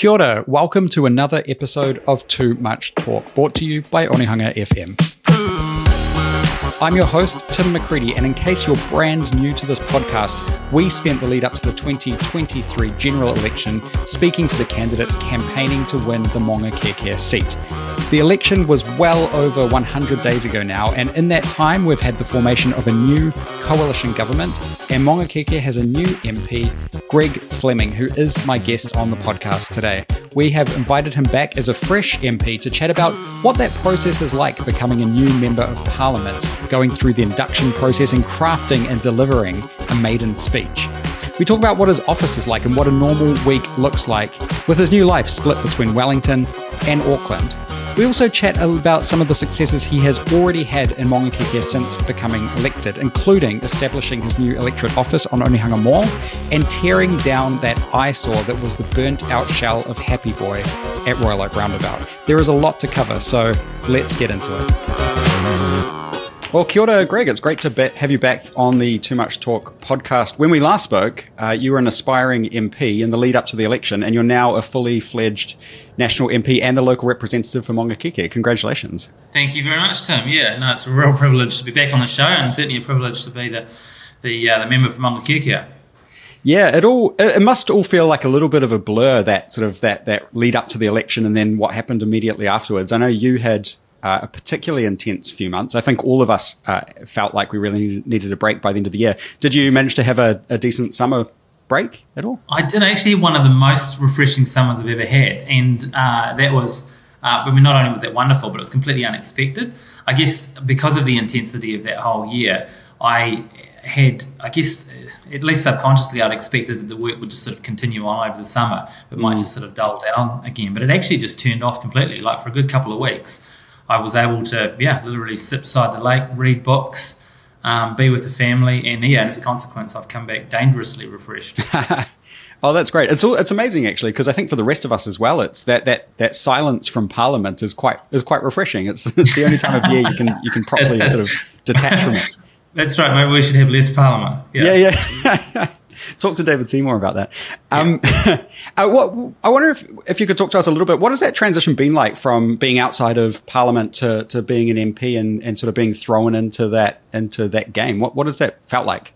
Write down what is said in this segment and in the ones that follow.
Kia ora, welcome to another episode of Too Much Talk, brought to you by Onehunga FM. I'm your host, Tim McCready, and in case you're brand new to this podcast, we spent the lead up to the 2023 general election speaking to the candidates campaigning to win the Maungakiekie seat. The election was well over 100 days ago now, and in that time, we've had the formation of a new coalition government, and Maungakiekie has a new MP, Greg Fleming, who is my guest on the podcast today. We have invited him back as a fresh MP to chat about what that process is like becoming a new member of parliament, going through the induction process, and crafting and delivering a maiden speech. We talk about what his office is like and what a normal week looks like, with his new life split between Wellington and Auckland. We also chat about some of the successes he has already had in Maungakiekie since becoming elected, including establishing his new electorate office on Onehunga Mall and tearing down that eyesore that was the burnt out shell of Happy Boy at Royal Oak Roundabout. There is a lot to cover, so let's get into it. Well, kia ora, Greg. It's great to be- have you back on the Too Much Talk podcast. When we last spoke, uh, you were an aspiring MP in the lead up to the election, and you're now a fully fledged national MP and the local representative for Maungakiekie. Congratulations. Thank you very much, Tim. Yeah, no, it's a real privilege to be back on the show, and certainly a privilege to be the the, uh, the member for Maungakiekie. Yeah, it all it must all feel like a little bit of a blur that sort of that that lead up to the election and then what happened immediately afterwards. I know you had uh, a particularly intense few months. I think all of us uh, felt like we really needed a break by the end of the year. Did you manage to have a, a decent summer break at all? I did actually one of the most refreshing summers I've ever had, and uh, that was. Uh, but not only was that wonderful, but it was completely unexpected. I guess because of the intensity of that whole year, I had, I guess, at least subconsciously, I'd expected that the work would just sort of continue on over the summer. It might mm. just sort of dull down again, but it actually just turned off completely. Like for a good couple of weeks, I was able to, yeah, literally sit beside the lake, read books, um, be with the family, and yeah, as a consequence, I've come back dangerously refreshed. oh, that's great! It's all, it's amazing actually because I think for the rest of us as well, it's that that that silence from Parliament is quite is quite refreshing. It's, it's the only time of year you can you can properly sort of detach from it. That's right. Maybe we should have less Parliament. Yeah, yeah. yeah. Talk to David Seymour about that. Um, yeah. uh, what I wonder if if you could talk to us a little bit. What has that transition been like from being outside of Parliament to, to being an MP and, and sort of being thrown into that into that game? What what has that felt like?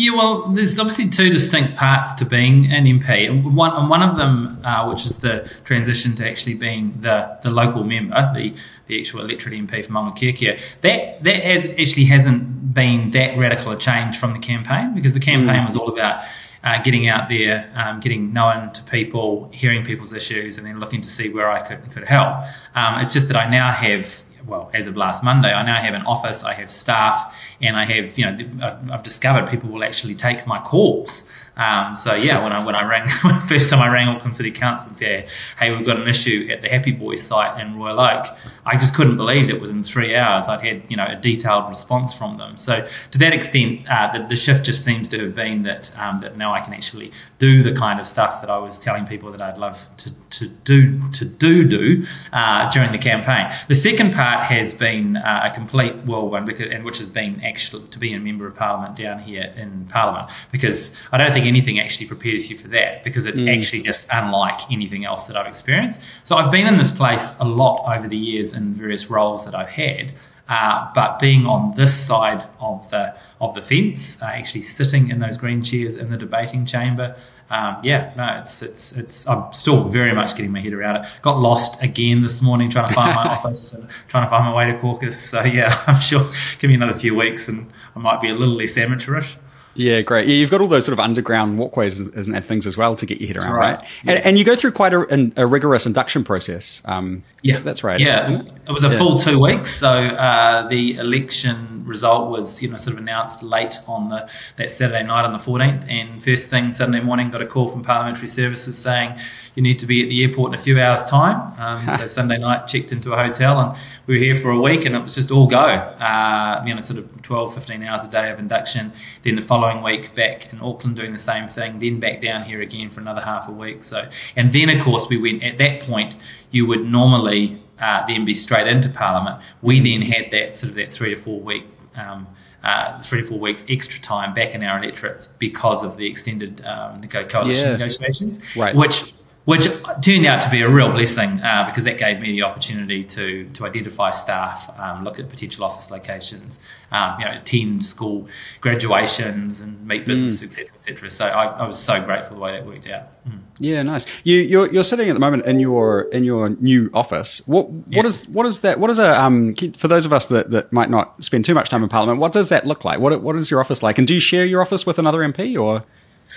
Yeah, well, there's obviously two distinct parts to being an MP, and one, and one of them, uh, which is the transition to actually being the, the local member, the, the actual electorate MP for Kēkea. That that has, actually hasn't been that radical a change from the campaign because the campaign mm. was all about uh, getting out there, um, getting known to people, hearing people's issues, and then looking to see where I could could help. Um, it's just that I now have well, as of last Monday, I now have an office, I have staff, and I have, you know, I've discovered people will actually take my calls. Um, so yeah, when I when I rang first time I rang Auckland City Council and said, "Hey, we've got an issue at the Happy Boys site in Royal Oak," I just couldn't believe that within three hours I'd had you know a detailed response from them. So to that extent, uh, the, the, shift just seems to have been that um, that now I can actually do the kind of stuff that I was telling people that I'd love to, to do to do do uh, during the campaign. The second part has been uh, a complete whirlwind, because, and which has been actually to be a member of Parliament down here in Parliament, because I don't think anything actually prepares you for that, because it's mm. actually just unlike anything else that I've experienced. So I've been in this place a lot over the years in various roles that I've had. Uh, but being on this side of the of the fence, uh, actually sitting in those green chairs in the debating chamber, um, yeah, no, it's it's it's. I'm still very much getting my head around it. Got lost again this morning trying to find my office and trying to find my way to caucus. So yeah, I'm sure. Give me another few weeks and I might be a little less amateurish. Yeah, great. Yeah, you've got all those sort of underground walkways and things as well to get your head around, right? right? Yeah. And, and, you go through quite a, a rigorous induction process. Um, yeah, that's right. Yeah, it? it? was a yeah. full two weeks. So uh, the election result was, you know, sort of announced late on the that Saturday night on the 14th, and first thing Sunday morning, got a call from Parliamentary Services saying you need to be at the airport in a few hours' time. Um, so Sunday night, checked into a hotel, and we were here for a week, and it was just all go. Uh, you know, sort of 12, 15 hours a day of induction. Then the following week, back in Auckland doing the same thing. Then back down here again for another half a week. So, and then of course we went. At that point, you would normally uh, then be straight into Parliament. We then had that sort of that three to four week. Um, uh, three to four weeks extra time back in our electorates because of the extended um, coalition yeah. negotiations, right. which which turned out to be a real blessing uh, because that gave me the opportunity to to identify staff, um, look at potential office locations, um, you know, attend school graduations and meet businesses, etc., mm. etc. Et so I, I, was so grateful the way that worked out. Mm. Yeah, nice. You you're, you're sitting at the moment in your in your new office. What what yes. is what is that? What is a um for those of us that, that might not spend too much time in Parliament? What does that look like? What what is your office like? And do you share your office with another MP or?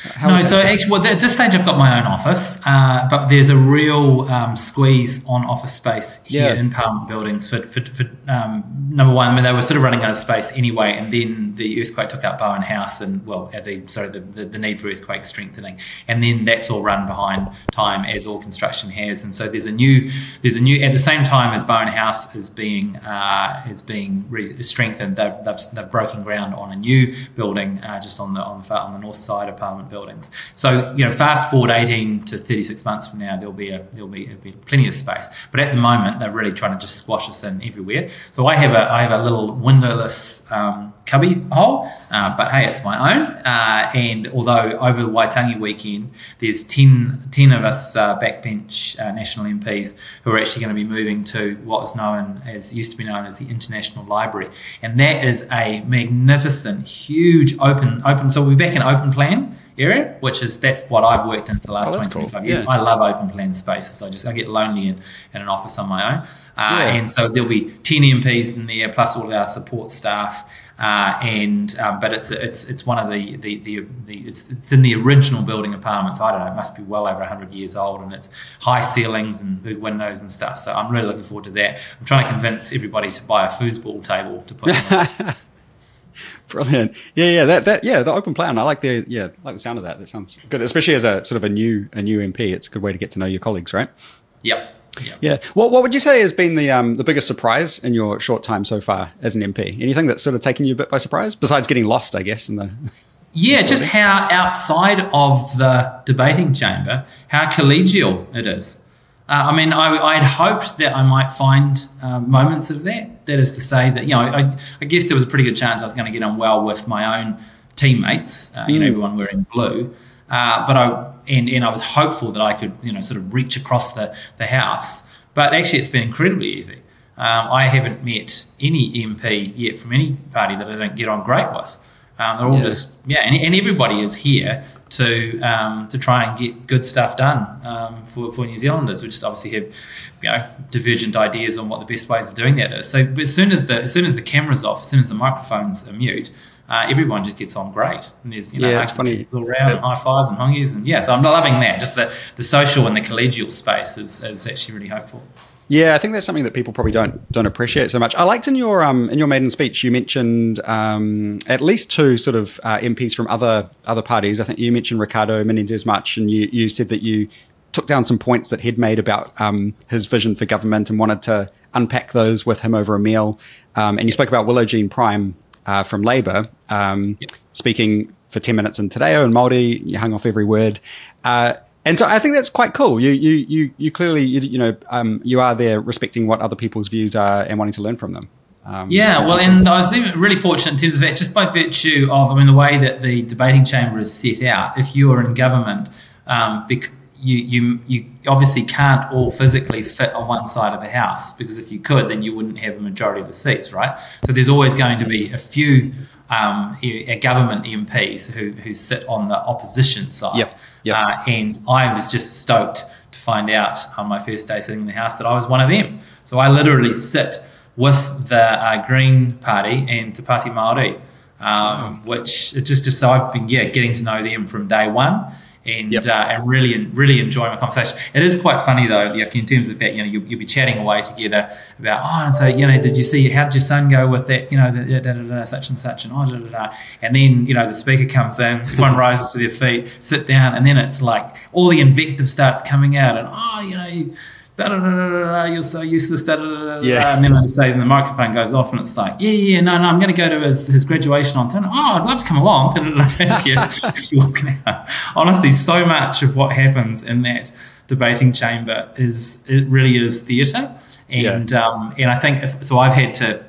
How no, so actually, well, at this stage, I've got my own office, uh, but there's a real um, squeeze on office space here yeah. in Parliament buildings for, for, for um, number one. I mean, they were sort of running out of space anyway, and then the earthquake took out Bowen House, and well, the sorry, the, the, the, need for earthquake strengthening, and then that's all run behind time as all construction has, and so there's a new, there's a new at the same time as Bowen House is being uh, is being re- strengthened. They've, they've, they've broken ground on a new building uh, just on the on the on the north side of Parliament buildings. So you know, fast forward 18 to 36 months from now, there'll be a there'll be, be plenty of space. But at the moment, they're really trying to just squash us in everywhere. So I have a I have a little windowless um, cubby hole, uh, but hey, it's my own. Uh, and although over the Waitangi weekend, there's 10, 10 of us uh, backbench uh, national MPs who are actually going to be moving to what is known as used to be known as the International Library, and that is a magnificent, huge open open. So we're back in open plan area, which is that's what I've worked in for the last oh, 20, cool. 25 years. Yeah. I love open plan spaces. I just I get lonely in, in an office on my own. Uh, yeah. And so there'll be 10 MPs in there, plus all of our support staff. Uh, and um, but it's it's it's one of the the, the, the it's it's in the original building of Parliament. So I don't know, it must be well over hundred years old, and it's high ceilings and big windows and stuff. So I'm really looking forward to that. I'm trying to convince everybody to buy a foosball table to put. Brilliant. Yeah, yeah, that, that, yeah, the open plan. I like the, yeah, I like the sound of that. That sounds good, especially as a sort of a new, a new MP. It's a good way to get to know your colleagues, right? Yep. Yep. Yeah. What What would you say has been the um, the biggest surprise in your short time so far as an MP? Anything that's sort of taken you a bit by surprise, besides getting lost, I guess, in the. Yeah, just how outside of the debating chamber, how collegial it is. Uh, I mean, I, had hoped that I might find uh, moments of that. That is to say that, you know, I, I, guess there was a pretty good chance I was going to get on well with my own teammates, uh, you know, mm. everyone wearing blue. Uh, but I, and, and I was hopeful that I could, you know, sort of reach across the, the house. But actually, it's been incredibly easy. Um, I haven't met any MP yet from any party that I don't get on great with. Um, they're all yeah. just, yeah, and, and everybody is here to um, to try and get good stuff done um, for, for New Zealanders, which obviously have you know divergent ideas on what the best ways of doing that is. So as soon as the as soon as the camera's off, as soon as the microphones are mute, uh, everyone just gets on great. And there's you know yeah, it's funny. people around yeah. high fives and hongies and yeah. So I'm loving that. Just the the social and the collegial space is, is actually really hopeful. Yeah, I think that's something that people probably don't don't appreciate so much. I liked in your um in your maiden speech you mentioned um, at least two sort of uh, MPs from other other parties. I think you mentioned Ricardo Menendez March, and you you said that you took down some points that he'd made about um, his vision for government and wanted to unpack those with him over a meal. Um, and you spoke about Willow Jean Prime uh, from Labour um, yep. speaking for ten minutes in Te Reo and Māori. You hung off every word. Uh, and so I think that's quite cool. You you you you clearly you, you know um, you are there respecting what other people's views are and wanting to learn from them. Um, yeah, well, and I was really fortunate in terms of that, just by virtue of I mean the way that the debating chamber is set out. If you are in government, um, bec- you you you obviously can't all physically fit on one side of the house because if you could, then you wouldn't have a majority of the seats, right? So there's always going to be a few um, government MPs who, who sit on the opposition side. Yep. Yep. Uh, and I was just stoked to find out on my first day sitting in the House that I was one of them. So I literally sit with the uh, Green Party and Te Pāti Māori, um, which just, just so I've been yeah getting to know them from day one and yep. uh, and really really enjoy my conversation. It is quite funny though, like in terms of that, you know, you'll, you'll be chatting away together about oh, and so you know, did you see how did your son go with that, you know, the, da, da, da, such and such, and oh, da, da, da. and then you know the speaker comes in, everyone rises to their feet, sit down, and then it's like all the invective starts coming out, and oh, you know. Da, da, da, da, da, you're so useless, da, da, da, da, yeah. and then I say, and the microphone goes off, and it's like, yeah, yeah, no, no, I'm going to go to his, his graduation on time. Oh, I'd love to come along. walking out. Honestly, so much of what happens in that debating chamber is it really is theatre, and yeah. um, and I think if, so. I've had to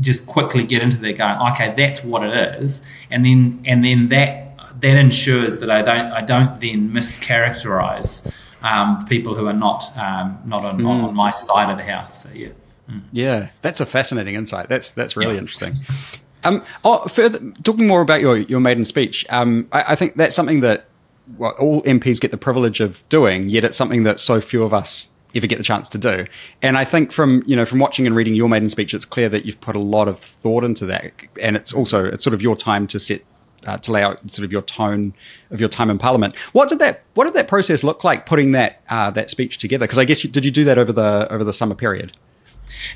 just quickly get into there, going, okay, that's what it is, and then and then that that ensures that I don't I don't then mischaracterize um, people who are not um, not on, mm. on, my side of the house. So yeah. Mm. Yeah, that's a fascinating insight. That's that's really yeah. interesting. Um, oh, further talking more about your your maiden speech, um, I, I, think that's something that well, all MPs get the privilege of doing. Yet it's something that so few of us ever get the chance to do. And I think from you know from watching and reading your maiden speech, it's clear that you've put a lot of thought into that, and it's also it's sort of your time to set uh, to lay out sort of your tone of your time in Parliament. What did that What did that process look like putting that uh, that speech together? Because I guess you, did you do that over the over the summer period?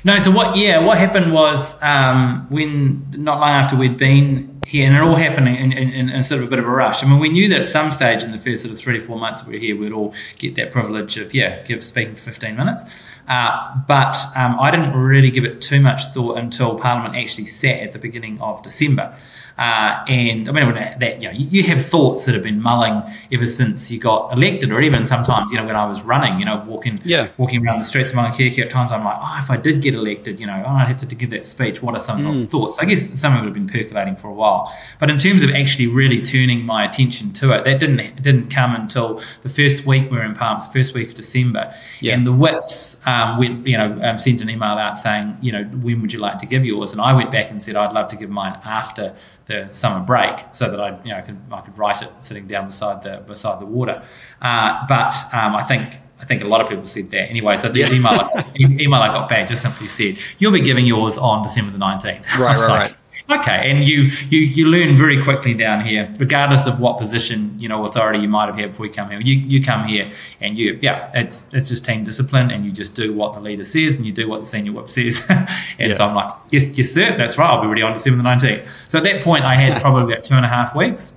No, so what? Yeah, what happened was um, when not long after we'd been here, and it all happened in, in, in, sort of a bit of a rush. I mean, we knew that at some stage in the first sort of three to four months that we were here, we'd all get that privilege of yeah, give speaking for fifteen minutes. Uh, but um, I didn't really give it too much thought until Parliament actually sat at the beginning of December. Uh, and I mean, that you know, you have thoughts that have been mulling ever since you got elected, or even sometimes, you know, when I was running, you know, walking, yeah. walking around the streets of Maungakiekie at times, I'm like, oh, if I did get elected, you know, oh, I'd have to give that speech. What are some mm. of those thoughts? I guess some of it have been percolating for a while, but in terms of actually really turning my attention to it, that didn't didn't come until the first week we were in Palm, the first week of December, yeah. and the whips um, went, you know, um, sent an email out saying, you know, when would you like to give yours? And I went back and said, I'd love to give mine after the summer break so that I, you know, I could, I could write it sitting down beside the beside the water. Uh, but um, I think I think a lot of people said that anyway. So the yeah. email I, email I got back just simply said, "You'll be giving yours on December the nineteenth." Right, right, like, right. Okay, and you, you you learn very quickly down here, regardless of what position you know authority you might have had before you come here. You you come here and you yeah, it's it's just team discipline, and you just do what the leader says, and you do what the senior whip says. and yeah. so I'm like, yes, yes, sir, that's right. I'll be ready on December the nineteenth. So at that point, I had probably about two and a half weeks.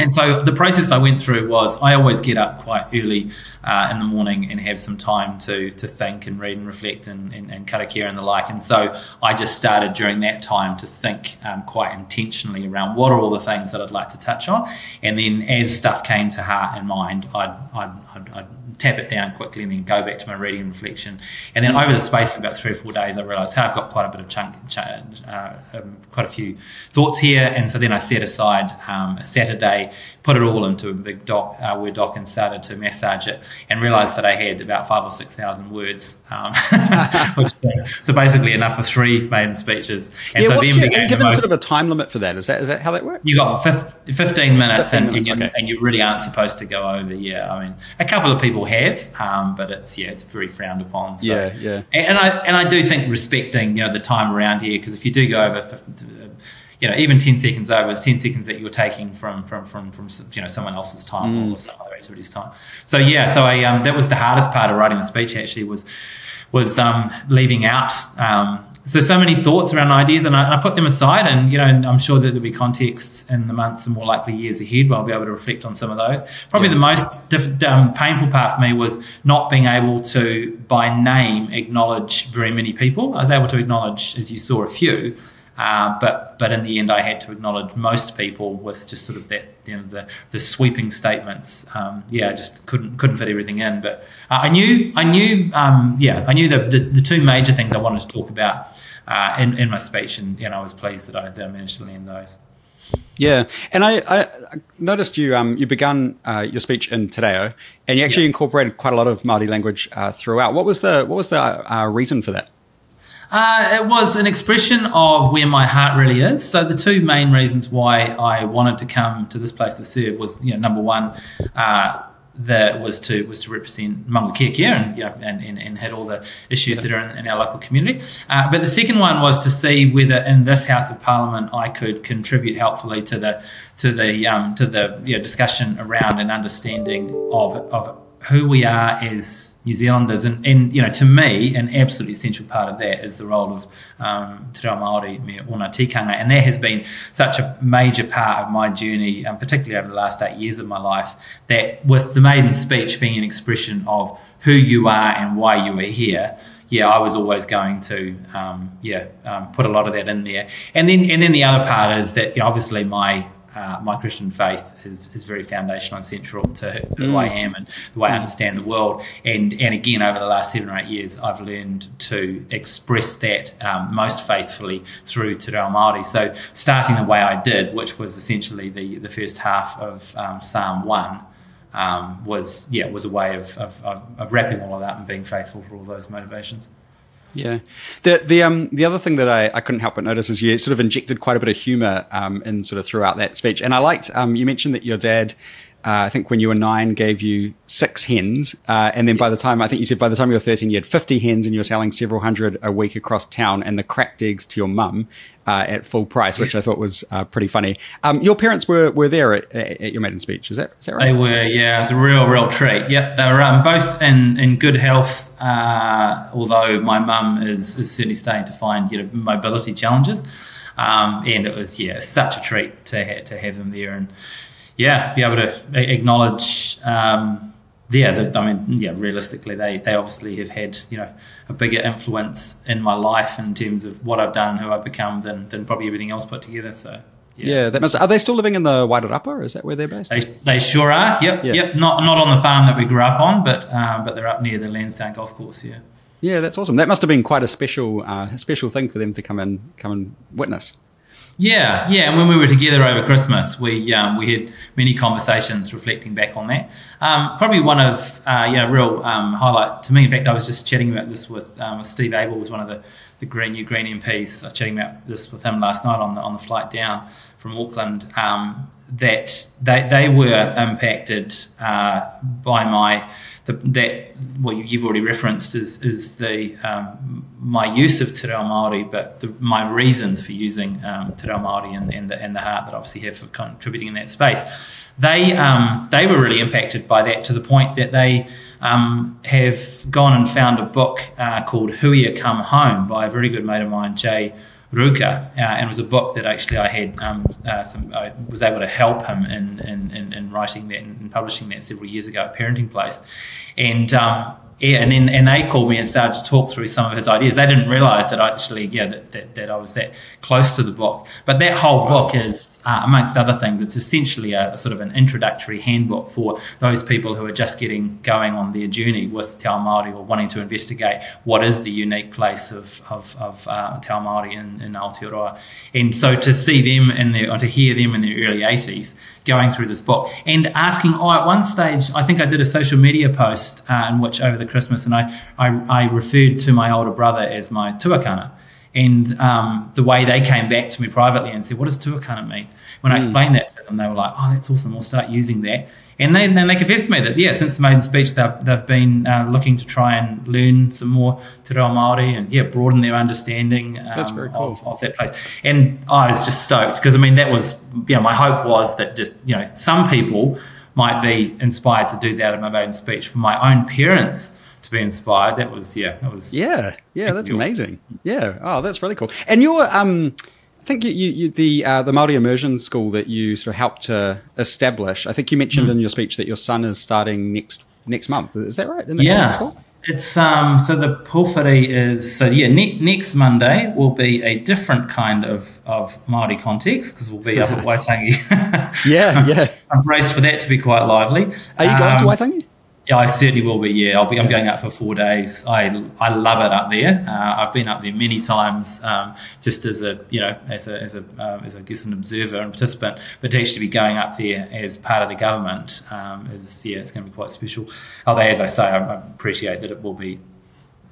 And so the process I went through was I always get up quite early uh, in the morning and have some time to to think and read and reflect and, and, and karakia and the like. And so I just started during that time to think um, quite intentionally around what are all the things that I'd like to touch on. And then as stuff came to heart and mind, I'd, I'd, I'd, I'd tap it down quickly and then go back to my reading and reflection. And then over the space of about three or four days, I realised, hey, I've got quite a bit of chunk, uh, um, quite a few thoughts here. And so then I set aside um, a Saturday, put it all into a big doc, uh, Word doc, and started to massage it, and realised that I had about five or six thousand words, um, which, so basically enough for three maiden speeches. And yeah, so then your, given most, sort of a time limit for that, is that is that how that works? You got 15 minutes, 15 and, minutes and, you, okay. and you really aren't supposed to go over. Yeah, I mean, a couple of people have, um, but it's yeah, it's very frowned upon. So. Yeah, yeah. And, I and I do think respecting you know the time around here because if you do go over. You know, even 10 seconds over is 10 seconds that you're taking from, from, from, from you know, someone else's time mm. or some other activity's time. So, yeah, so I, um, that was the hardest part of writing the speech actually was, was um, leaving out um, so so many thoughts around ideas and I, and I, put them aside and you know i'm sure that there'll be contexts in the months and more likely years ahead where i'll be able to reflect on some of those probably yeah. the most diff- um, painful part for me was not being able to by name acknowledge very many people i was able to acknowledge as you saw a few uh, but but in the end, I had to acknowledge most people with just sort of that you know the the sweeping statements. Um, yeah, I just couldn't couldn't fit everything in. But uh, I knew I knew um, yeah I knew the, the, the two major things I wanted to talk about uh, in in my speech, and, and I was pleased that I, that I managed to land those. Yeah, and I, I noticed you um, you began uh, your speech in Te Reo, and you actually incorporated quite a lot of Maori language uh, throughout. What was the what was the uh, reason for that? Uh, it was an expression of where my heart really is. So the two main reasons why I wanted to come to this place to serve was, you know, number one, uh, that was to was to represent Maungakiekie and you know and, and, and had all the issues that are in, in, our local community. Uh, but the second one was to see whether in this House of Parliament I could contribute helpfully to the to the um, to the you know, discussion around and understanding of of who we are as New Zealanders, and, and you know, to me, an absolutely essential part of that is the role of um, Te Reo Māori, me ona tikanga, and that has been such a major part of my journey, um, particularly over the last eight years of my life. That with the maiden speech being an expression of who you are and why you are here, yeah, I was always going to, um, yeah, um, put a lot of that in there. And then, and then the other part is that you know, obviously my uh, my Christian faith is, is very foundational and central to, to who I mm. am and the way I understand the world. And and again, over the last seven or eight years, I've learned to express that um, most faithfully through Te Reo Māori. So starting the way I did, which was essentially the, the first half of um, Psalm 1, um, was yeah was a way of, of, of, wrapping all of that and being faithful for all those motivations. Yeah, the the um the other thing that I, I couldn't help but notice is you sort of injected quite a bit of humour um in sort of throughout that speech, and I liked um you mentioned that your dad uh, I think when you were nine, gave you six hens. Uh, and then yes. by the time, I think you said by the time you were 13, you had 50 hens and you were selling several hundred a week across town and the cracked eggs to your mum uh, at full price, which I thought was uh, pretty funny. Um, your parents were, were there at, at, your maiden speech, is that, is that right? They were, yeah. It was a real, real treat. Yep. They were um, both in, in good health, uh, although my mum is, is certainly starting to find you know, mobility challenges. Um, and it was, yeah, such a treat to, ha- to have them there. And, yeah, be able to acknowledge. Um, yeah, the, I mean, yeah, realistically, they, they obviously have had you know a bigger influence in my life in terms of what I've done, who I've become, than than probably everything else put together. So. Yeah, yeah that must, are they still living in the Wairarapa? Is that where they're based? They, they sure are. Yep, yeah. yep. Not not on the farm that we grew up on, but uh, but they're up near the Lansdowne Golf Course. Yeah. Yeah, that's awesome. That must have been quite a special uh, special thing for them to come and come and witness. Yeah, yeah. And when we were together over Christmas, we um, we had many conversations reflecting back on that. Um, probably one of uh, you know real um, highlight to me. In fact, I was just chatting about this with, um, with Steve Abel, was one of the the Green New Green MPs. I was chatting about this with him last night on the on the flight down from Auckland. Um, that they they were impacted uh, by my the, that what you've already referenced is is the um, my use of Te Reo Māori, but the, my reasons for using um, Te Reo Māori and, and, the, and the heart that I obviously have for contributing in that space. They um, they were really impacted by that to the point that they um, have gone and found a book uh, called Huia Come Home by a very good mate of mine, Jay Ruka, uh, and it was a book that actually I had um, uh, some, I was able to help him in, in, in, in writing that and publishing that several years ago at Parenting Place, and um, and then and they called me and started to talk through some of his ideas. They didn't realise that I actually, yeah, that, that, that, I was that close to the book. But that whole book is, uh, amongst other things, it's essentially a, a, sort of an introductory handbook for those people who are just getting going on their journey with Te Māori or wanting to investigate what is the unique place of, of, of uh, Te Māori in, in Aotearoa. And so to see them in their, or to hear them in their early 80s going through this book and asking, oh, at one stage, I think I did a social media post uh, in which over the Christmas, and I, I, I, referred to my older brother as my tuakana. And um, the way they came back to me privately and said, what does tuakana mean? When I hmm. explained that to them, they were like, oh, that's awesome, we'll start using that. And they, then they confessed to me that, yeah, since the maiden speech, they've, they've been uh, looking to try and learn some more Te Reo Māori and, yeah, broaden their understanding um, That's very cool. of, of that place. And I was just stoked because, I mean, that was, know, my hope was that just, you know, some people might be inspired to do that at my maiden speech. For my own parents, to be inspired. That was yeah, that was yeah, yeah. That's amazing. Yeah. Oh, that's really cool. And you're um, I think you, you, the uh, the Maori immersion school that you sort of helped to establish. I think you mentioned mm. in your speech that your son is starting next next month. Is that right? yeah. School? It's um so the pōwhiri is so yeah ne- next Monday will be a different kind of of Maori context because we'll be up at Waitangi. yeah, yeah. I'm braced for that to be quite lively. Are you going um, to Waitangi? Yeah, I certainly will be. Yeah, I'll be. I'm going up for four days. I I love it up there. Uh, I've been up there many times, um, just as a you know as a as a uh, as I guess an observer and participant. But to actually be going up there as part of the government um, is yeah, it's going to be quite special. Although, as I say, I, I appreciate that it will be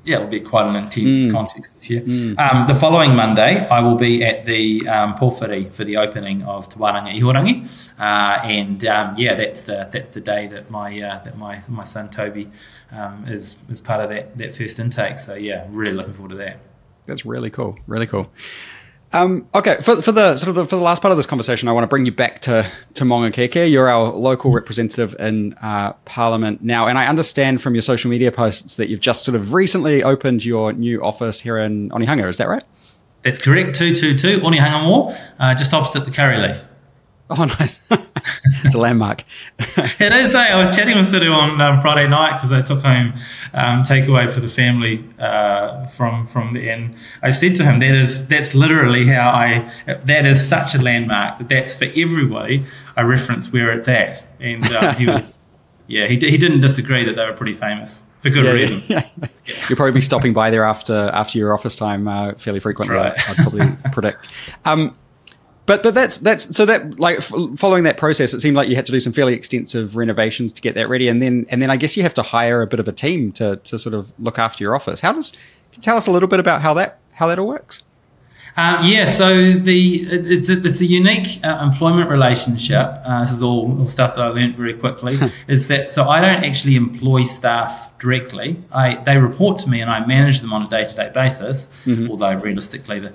yeah, it'll be quite an intense mm. context this year. Mm. Um, the following Monday, I will be at the um, pōwhiri for the opening of Te Wānanga Ihurangi, uh, and um, yeah, that's the that's the day that my uh, that my my son Toby um, is is part of that that first intake. So yeah, really looking forward to that. That's really cool. Really cool. Um, okay, for, for the sort of the, for the last part of this conversation, I want to bring you back to to Maungakiekie. You're our local representative in uh, Parliament now, and I understand from your social media posts that you've just sort of recently opened your new office here in Onehunga. Is that right? That's correct. Two two two Onehunga Mall, uh, just opposite the curry leaf. Oh, nice. it's a landmark. it is. Eh? I was chatting with Sidu on um, Friday night because I took home um, takeaway for the family uh, from from the end. I said to him, "That is that's literally how I. That is such a landmark that that's for everybody. I reference where it's at." And uh, he was, yeah, he he didn't disagree that they were pretty famous for good yeah, reason. Yeah. Yeah. You'll probably be stopping by there after after your office time uh, fairly frequently. Right. I'd probably predict. Um, But but that's that's so that like f- following that process, it seemed like you had to do some fairly extensive renovations to get that ready, and then and then I guess you have to hire a bit of a team to to sort of look after your office. How does can you tell us a little bit about how that how that all works? Uh, yeah, so the it's a, it's a unique uh, employment relationship. Uh, this is all, all, stuff that I learned very quickly. is that so I don't actually employ staff directly. I they report to me and I manage them on a day to day basis. Mm-hmm. Although realistically, the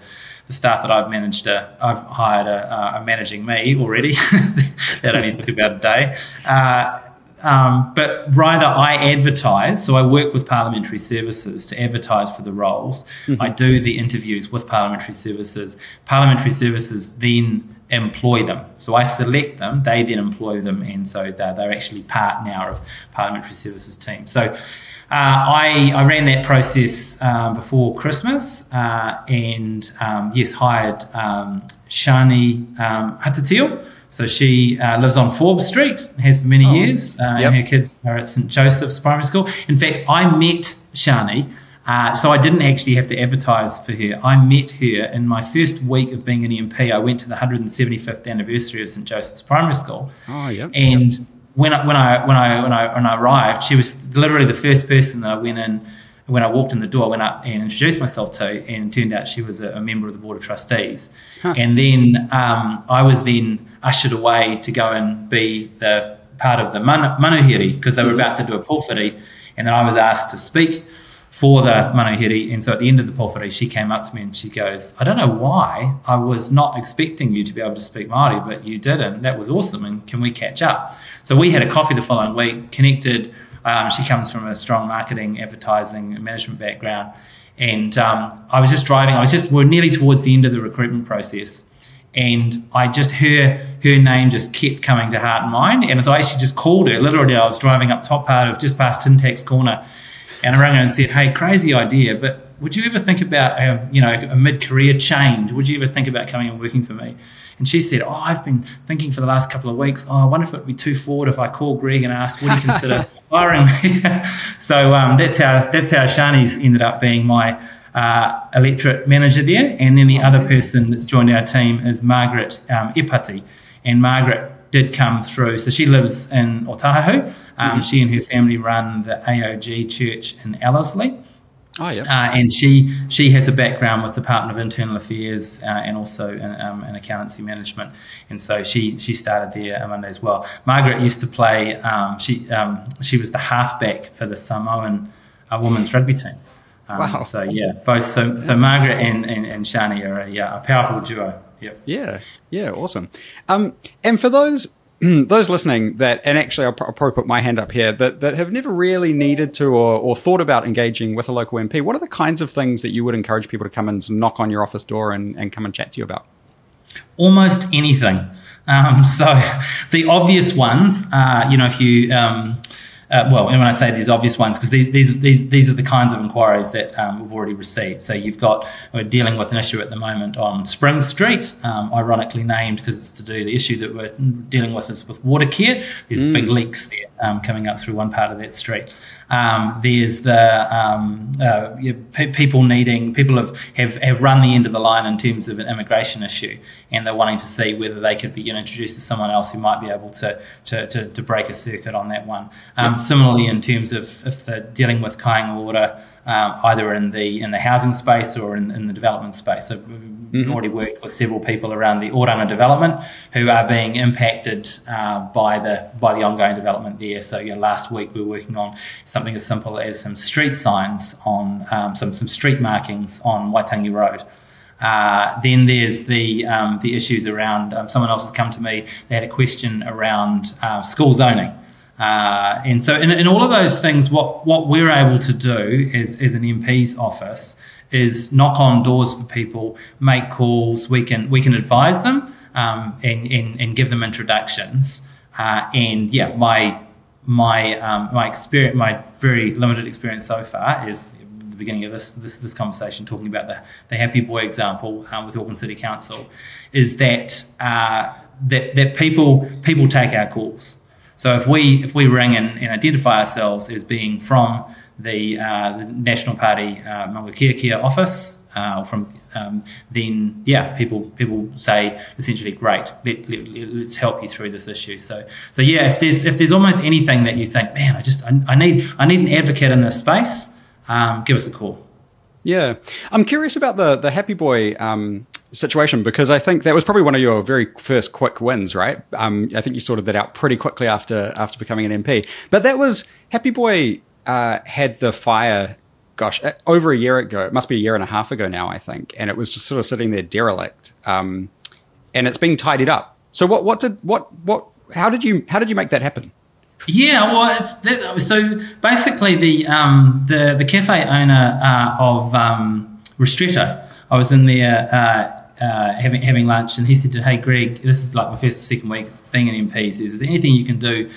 the staff that I've managed, uh, I've hired a, a managing me already. that only took about a day. Uh, um, but rather, I advertise. So I work with Parliamentary Services to advertise for the roles. Mm-hmm. I do the interviews with Parliamentary Services. Parliamentary Services then employ them. So I select them, they then employ them, and so they're, they're actually part now of Parliamentary Services team. So uh, I, I ran that process um, before Christmas uh, and um, yes, hired um, Shani um, Hatatil so she uh, lives on Forbes Street, has for many oh, years, uh, yep. and her kids are at St Joseph's Primary School. In fact, I met Shani, uh, so I didn't actually have to advertise for her. I met her in my first week of being an MP. I went to the 175th anniversary of St Joseph's Primary School. Oh, yeah. And when I, when I when I when I when I arrived, she was literally the first person that I went in when I walked in the door, I went up and introduced myself to, and turned out she was a, a member of the board of trustees. Huh. And then um, I was then ushered away to go and be the part of the man- manuhiri because they were mm-hmm. about to do a pōwhiri, and then I was asked to speak for the manuhiri. And so at the end of the pōwhiri, she came up to me and she goes, "I don't know why I was not expecting you to be able to speak Maori, but you did, and that was awesome. And can we catch up?" So we had a coffee the following week, connected um, she comes from a strong marketing, advertising, management background. And um, I was just driving, I was just, we're nearly towards the end of the recruitment process. And I just, her, her name just kept coming to heart and mind. And so I actually just called her. Literally, I was driving up top part of just past Tintax Corner. And I rang her and said, hey, crazy idea, but would you ever think about, um, you know, a mid-career change? Would you ever think about coming and working for me? And she said, Oh, I've been thinking for the last couple of weeks, oh, I wonder if it would be too forward if I call Greg and ask, would you consider hiring me? so um, that's how that's how Shani's ended up being my uh, electorate manager there. And then the other person that's joined our team is Margaret um, Epati. And Margaret did come through. So she lives in Otahuhu. Um, mm-hmm. She and her family run the AOG church in Ellerslie. Oh yeah, uh, and she she has a background with Department of Internal Affairs uh, and also in, um, in, accountancy management, and so she she started there on Monday as well. Margaret used to play. Um, she um, she was the halfback for the Samoan uh, women's rugby team. Um, wow. So yeah, both so so Margaret and and, and Shani are a, yeah, a powerful duo. Yep. Yeah, yeah, awesome. Um, and for those those listening that, and actually, I'll, I'll, probably put my hand up here that, that have never really needed to or, or thought about engaging with a local MP. What are the kinds of things that you would encourage people to come and knock on your office door and, and come and chat to you about? Almost anything. Um, so the obvious ones, are, you know, if you um, uh, well, and when I say these obvious ones, because these, these, these, these are the kinds of inquiries that um, we've already received. So you've got, we're dealing with an issue at the moment on Spring Street, um, ironically named because it's to do, the issue that we're dealing with is with Watercare. There's mm. big leaks there um, coming up through one part of that street. Um, there's the um, uh, people needing people have, have have run the end of the line in terms of an immigration issue, and they're wanting to see whether they could be you know, introduced to someone else who might be able to to, to, to break a circuit on that one. Um, similarly, in terms of if they're dealing with kāinga ora, um, either in the in the housing space or in, in the development space. So mm-hmm. already worked with several people around the Oranga development who are being impacted uh, by the by the ongoing development there. So you know, last week we were working on something as simple as some street signs on um, some some street markings on Waitangi Road. Uh, then there's the um, the issues around. Um, someone else has come to me. They had a question around uh, school zoning. Uh, and so, in, in, all of those things, what, what we're able to do is, as an MP's office is knock on doors for people, make calls. We can we can advise them um, and, and, and give them introductions. Uh, and yeah, my my um, my experience, my very limited experience so far is the beginning of this this, this conversation talking about the, the happy boy example um, with Auckland City Council, is that uh, that that people people take our calls. So if we if we ring and, and identify ourselves as being from the, uh, the National Party uh, Maungakiekie office uh, from um, then yeah, people people say essentially, great, let, let, let's help you through this issue. So so yeah, if there's if there's almost anything that you think, man, I just I, I need I need an advocate in this space, um, give us a call. Yeah, I'm curious about the the Happy Boy um, situation because I think that was probably one of your very first quick wins, right? Um, I think you sorted that out pretty quickly after after becoming an MP. But that was Happy Boy uh, had the fire, gosh, uh, over a year ago. It must be a year and a half ago now, I think, and it was just sort of sitting there derelict, um, and it's being tidied up. So what what did what what how did you how did you make that happen? Yeah, well, it's that, so basically the um, the the cafe owner uh, of um, Ristretto. I was in there uh, uh, having having lunch, and he said, to, "Hey, Greg, this is like my first or second week being an MP. He says, is there anything you can do?"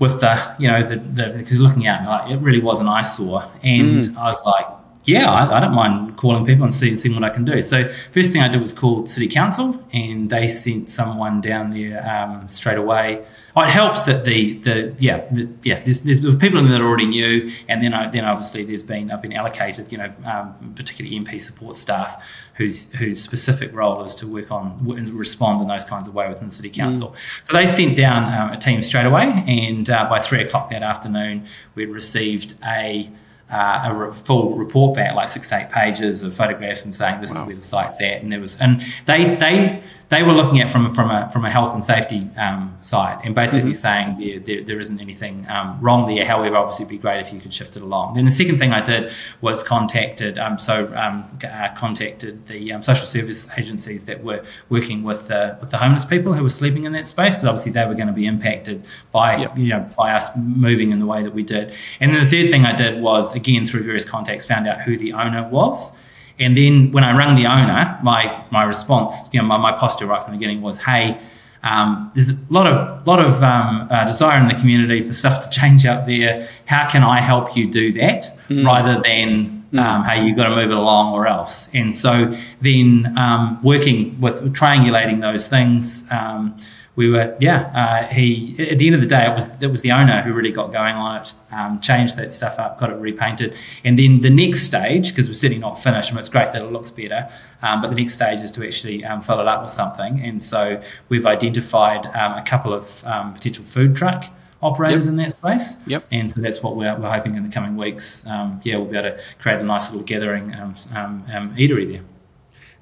With the, you know, the, the because looking out, like it really was an eyesore, and mm. I was like, yeah, I, I, don't mind calling people and seeing, seeing what I can do. So first thing I did was call City Council, and they sent someone down there um, straight away. Oh, it helps that the the yeah the, yeah there's, there's people in there that already knew, and then I, then obviously there's been I've been allocated you know um, particularly MP support staff whose whose specific role is to work on and respond in those kinds of way within the City Council. Mm. So they sent down um, a team straight away, and uh, by three o'clock that afternoon we'd received a uh, a re- full report back, like six to eight pages of photographs, and saying this wow. is where the site's at. And there was, and they they they were looking at from from a from a health and safety um, side, and basically mm-hmm. saying there, there, there isn't anything um, wrong there. However, obviously, it'd be great if you could shift it along. Then the second thing I did was contacted um, so um, uh, contacted the um, social service agencies that were working with the with the homeless people who were sleeping in that space because obviously they were going to be impacted by yep. you know by us moving in the way that we did. And then the third thing I did was again through various contacts found out who the owner was. And then when I rang the owner, my my response, you know, my, my posture right from the beginning was, "Hey, um, there's a lot of lot of um, uh, desire in the community for stuff to change up there. How can I help you do that mm. rather than mm. um, hey, you've got to move it along or else? And so then um, working with triangulating those things, um, we were yeah. Uh, he at the end of the day, it was it was the owner who really got going on it, um, changed that stuff up, got it repainted, and then the next stage because we're certainly not finished, and it's great that it looks better. Um, but the next stage is to actually um, fill it up with something, and so we've identified um, a couple of um, potential food truck operators yep. in that space. Yep. And so that's what we're, we're hoping in the coming weeks. Um, yeah, we'll be able to create a nice little gathering um, um, eatery there.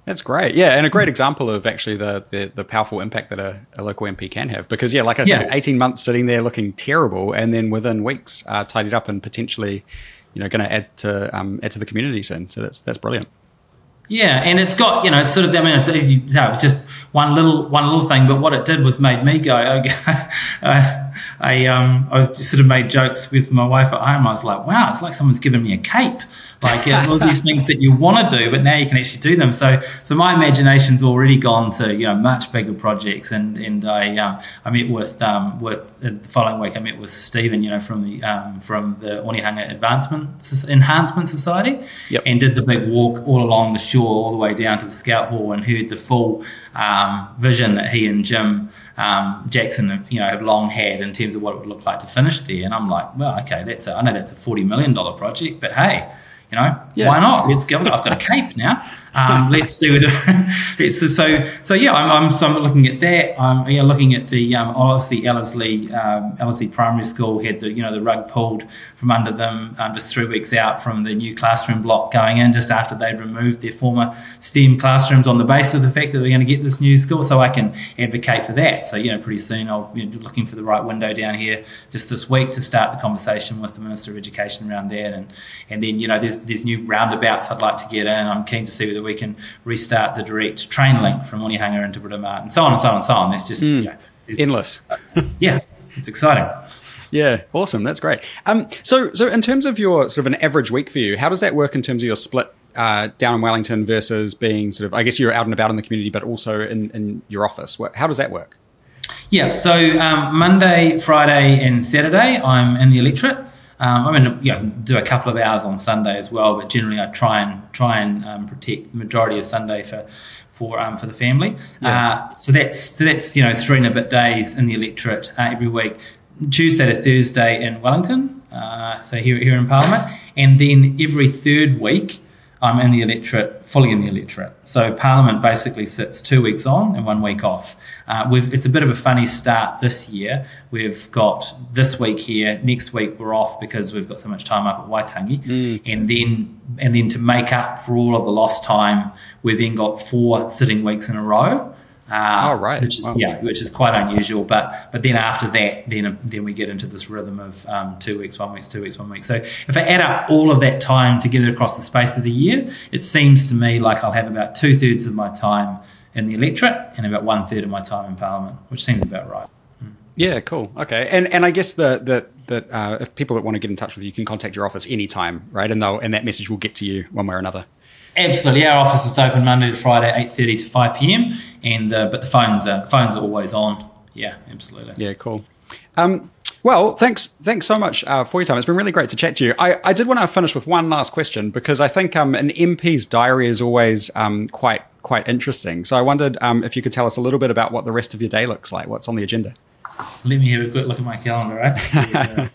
That's great. Yeah, and a great example of actually the the, the powerful impact that a, a, local MP can have. Because yeah, like I said, yeah. eighteen months sitting there looking terrible, and then within weeks uh, tidied up and potentially, you know, going to add to um, add to the community soon. So that's that's brilliant. Yeah, and it's got you know it's sort of I mean it's, it's just one little one little thing, but what it did was made me go. Okay, uh, I um I was just sort of made jokes with my wife at home. I was like, wow, it's like someone's given me a cape like yeah, all these things that you want to do, but now you can actually do them. So, so my imagination's already gone to you know much bigger projects, and and I um, I met with um, with uh, the following week I met with Stephen, you know, from the um, from the Onehunga Advancement Enhancement Society, yep. and did the big walk all along the shore, all the way down to the Scout Hall, and heard the full um, vision that he and Jim. Um, Jackson have you know have long had in terms of what it would look like to finish there, and I'm like, well, okay, that's a, I know that's a forty million dollar project, but hey, you know, yeah. why not? Let's go. I've got a cape now. Um, let's do it. so, so yeah, I'm, I'm, so I'm looking at that. I'm yeah, looking at the um, obviously Ellerslie um, Ellerslie Primary School had the you know the rug pulled from under them um, just three weeks out from the new classroom block going in just after they'd removed their former STEM classrooms on the basis of the fact that they're going to get this new school. So I can advocate for that. So you know, pretty soon I'll be looking for the right window down here just this week to start the conversation with the Minister of Education around that, and and then you know there's there's new roundabouts I'd like to get in. I'm keen to see whether we can restart the direct train link from Onehunga into Britomart and so on and so on and so on. There's just mm. you know, there's, endless. yeah, it's exciting. Yeah, awesome. That's great. Um, so, so in terms of your sort of an average week for you, how does that work in terms of your split uh, down in Wellington versus being sort of, I guess you're out and about in the community, but also in, in your office? How does that work? Yeah, so um, Monday, Friday, and Saturday, I'm in the electorate. Um, I mean, know, do a couple of hours on Sunday as well, but generally I try and try and um, protect the majority of Sunday for for um, for the family. Yeah. Uh, so that's so that's you know three and a bit days in the electorate uh, every week. Tuesday to Thursday in Wellington, uh, so here, here in Parliament, and then every third week I'm in the electorate, fully in the electorate. So Parliament basically sits two weeks on and one week off. Uh, it's a bit of a funny start this year. We've got this week here. Next week we're off because we've got so much time up at Waitangi, mm. and then and then to make up for all of the lost time, we've then got four sitting weeks in a row. Uh, oh right, which is wow. yeah, which is quite unusual. But but then after that, then then we get into this rhythm of um, two weeks, one week, two weeks, one week. So if I add up all of that time together across the space of the year, it seems to me like I'll have about two thirds of my time in the electorate and about one third of my time in Parliament, which seems about right. Mm. Yeah, cool. Okay, and and I guess the the that uh, if people that want to get in touch with you can contact your office anytime, right? And they'll and that message will get to you one way or another. Absolutely, our office is open Monday to Friday, eight thirty to five pm, and uh, but the phones are phones are always on. Yeah, absolutely. Yeah, cool. Um, well, thanks, thanks so much uh, for your time. It's been really great to chat to you. I, I did want to finish with one last question because I think um, an MP's diary is always um, quite quite interesting. So I wondered um, if you could tell us a little bit about what the rest of your day looks like. What's on the agenda? Let me have a quick look at my calendar. Right.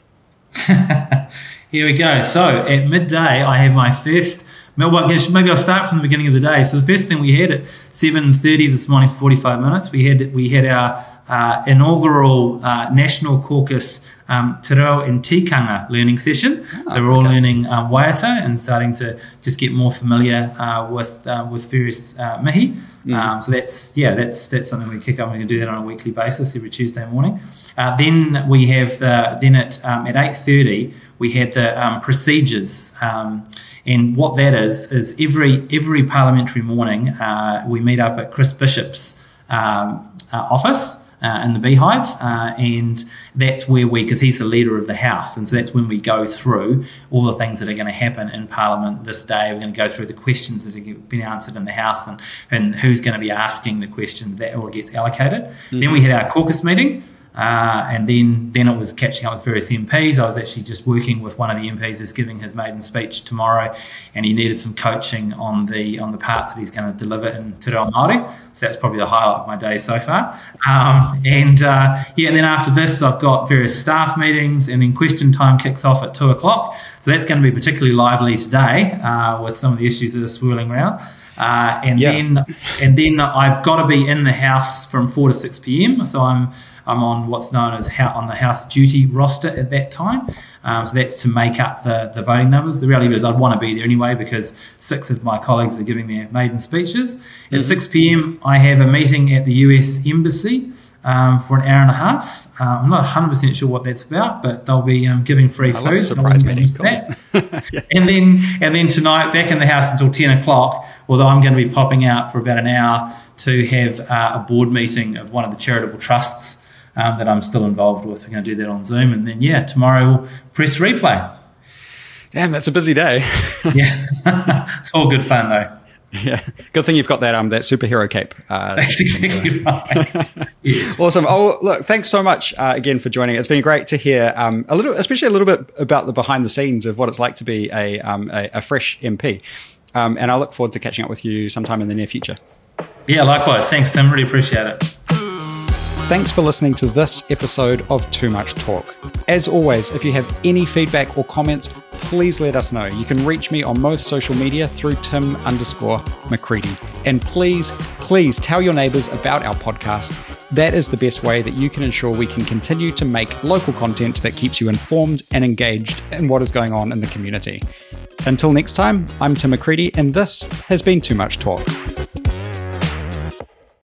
Here we go. So at midday, I have my first well, maybe I'll start from the beginning of the day. So the first thing we had at 7:30 this morning, 45 minutes, we had we had our uh, inaugural uh, National Caucus um, Te Reo and Tikanga learning session. Oh, so we're all okay. learning um, Waiata and starting to just get more familiar uh, with uh, with various uh, mihi. Mm. Um, so that's yeah, that's that's something we kick up. We're going to do that on a weekly basis every Tuesday morning. Uh, then we have the then at um, at 8:30 we had the um, procedures. And what that is is every every parliamentary morning uh, we meet up at Chris Bishop's um, uh, office. Uh, in the beehive, uh, and that's where we, because he's the leader of the House, and so that's when we go through all the things that are going to happen in Parliament this day. We're going to go through the questions that have been answered in the House and, and who's going to be asking the questions that all gets allocated. Mm-hmm. Then we had our caucus meeting, uh, and then, then it was catching up with various MPs. I was actually just working with one of the MPs who's giving his maiden speech tomorrow, and he needed some coaching on the on the parts that he's going to deliver in Te Reo Māori. So that's probably the highlight of my day so far. Um, and uh, yeah, and then after this, I've got various staff meetings, and then question time kicks off at two o'clock. So that's going to be particularly lively today uh, with some of the issues that are swirling around. Uh, and yeah. then and then I've got to be in the house from four to six p.m. So I'm I'm on what's known as on the House duty roster at that time. Um, so that's to make up the, the voting numbers. The reality is I'd want to be there anyway because six of my colleagues are giving their maiden speeches. Mm-hmm. At 6 p.m., I have a meeting at the US Embassy. Um, for an hour and a half. Uh, I'm not 100% sure what that's about, but they'll be um, giving free I food. So I wasn't miss that. yeah. And then and then tonight, back in the house until 10 o'clock, although I'm going to be popping out for about an hour to have uh, a board meeting of one of the charitable trusts um, that I'm still involved with. We're going to do that on Zoom. And then, yeah, tomorrow we'll press replay. Damn, that's a busy day. yeah, it's all good fun though. Yeah, good thing you've got that um that superhero cape. Uh, That's exactly right. yes. Awesome. Oh, look, thanks so much uh, again for joining. It's been great to hear um, a little, especially a little bit about the behind the scenes of what it's like to be a um, a, a, fresh MP. Um, and I look forward to catching up with you sometime in the near future. Yeah, likewise. Thanks, Tim. Really appreciate it. Thanks for listening to this episode of Too Much Talk. As always, if you have any feedback or comments, please let us know. You can reach me on most social media through Tim underscore McCready. And please, please tell your neighbors about our podcast. That is the best way that you can ensure we can continue to make local content that keeps you informed and engaged in what is going on in the community. Until next time, I'm Tim McCready, and this has been Too Much Talk.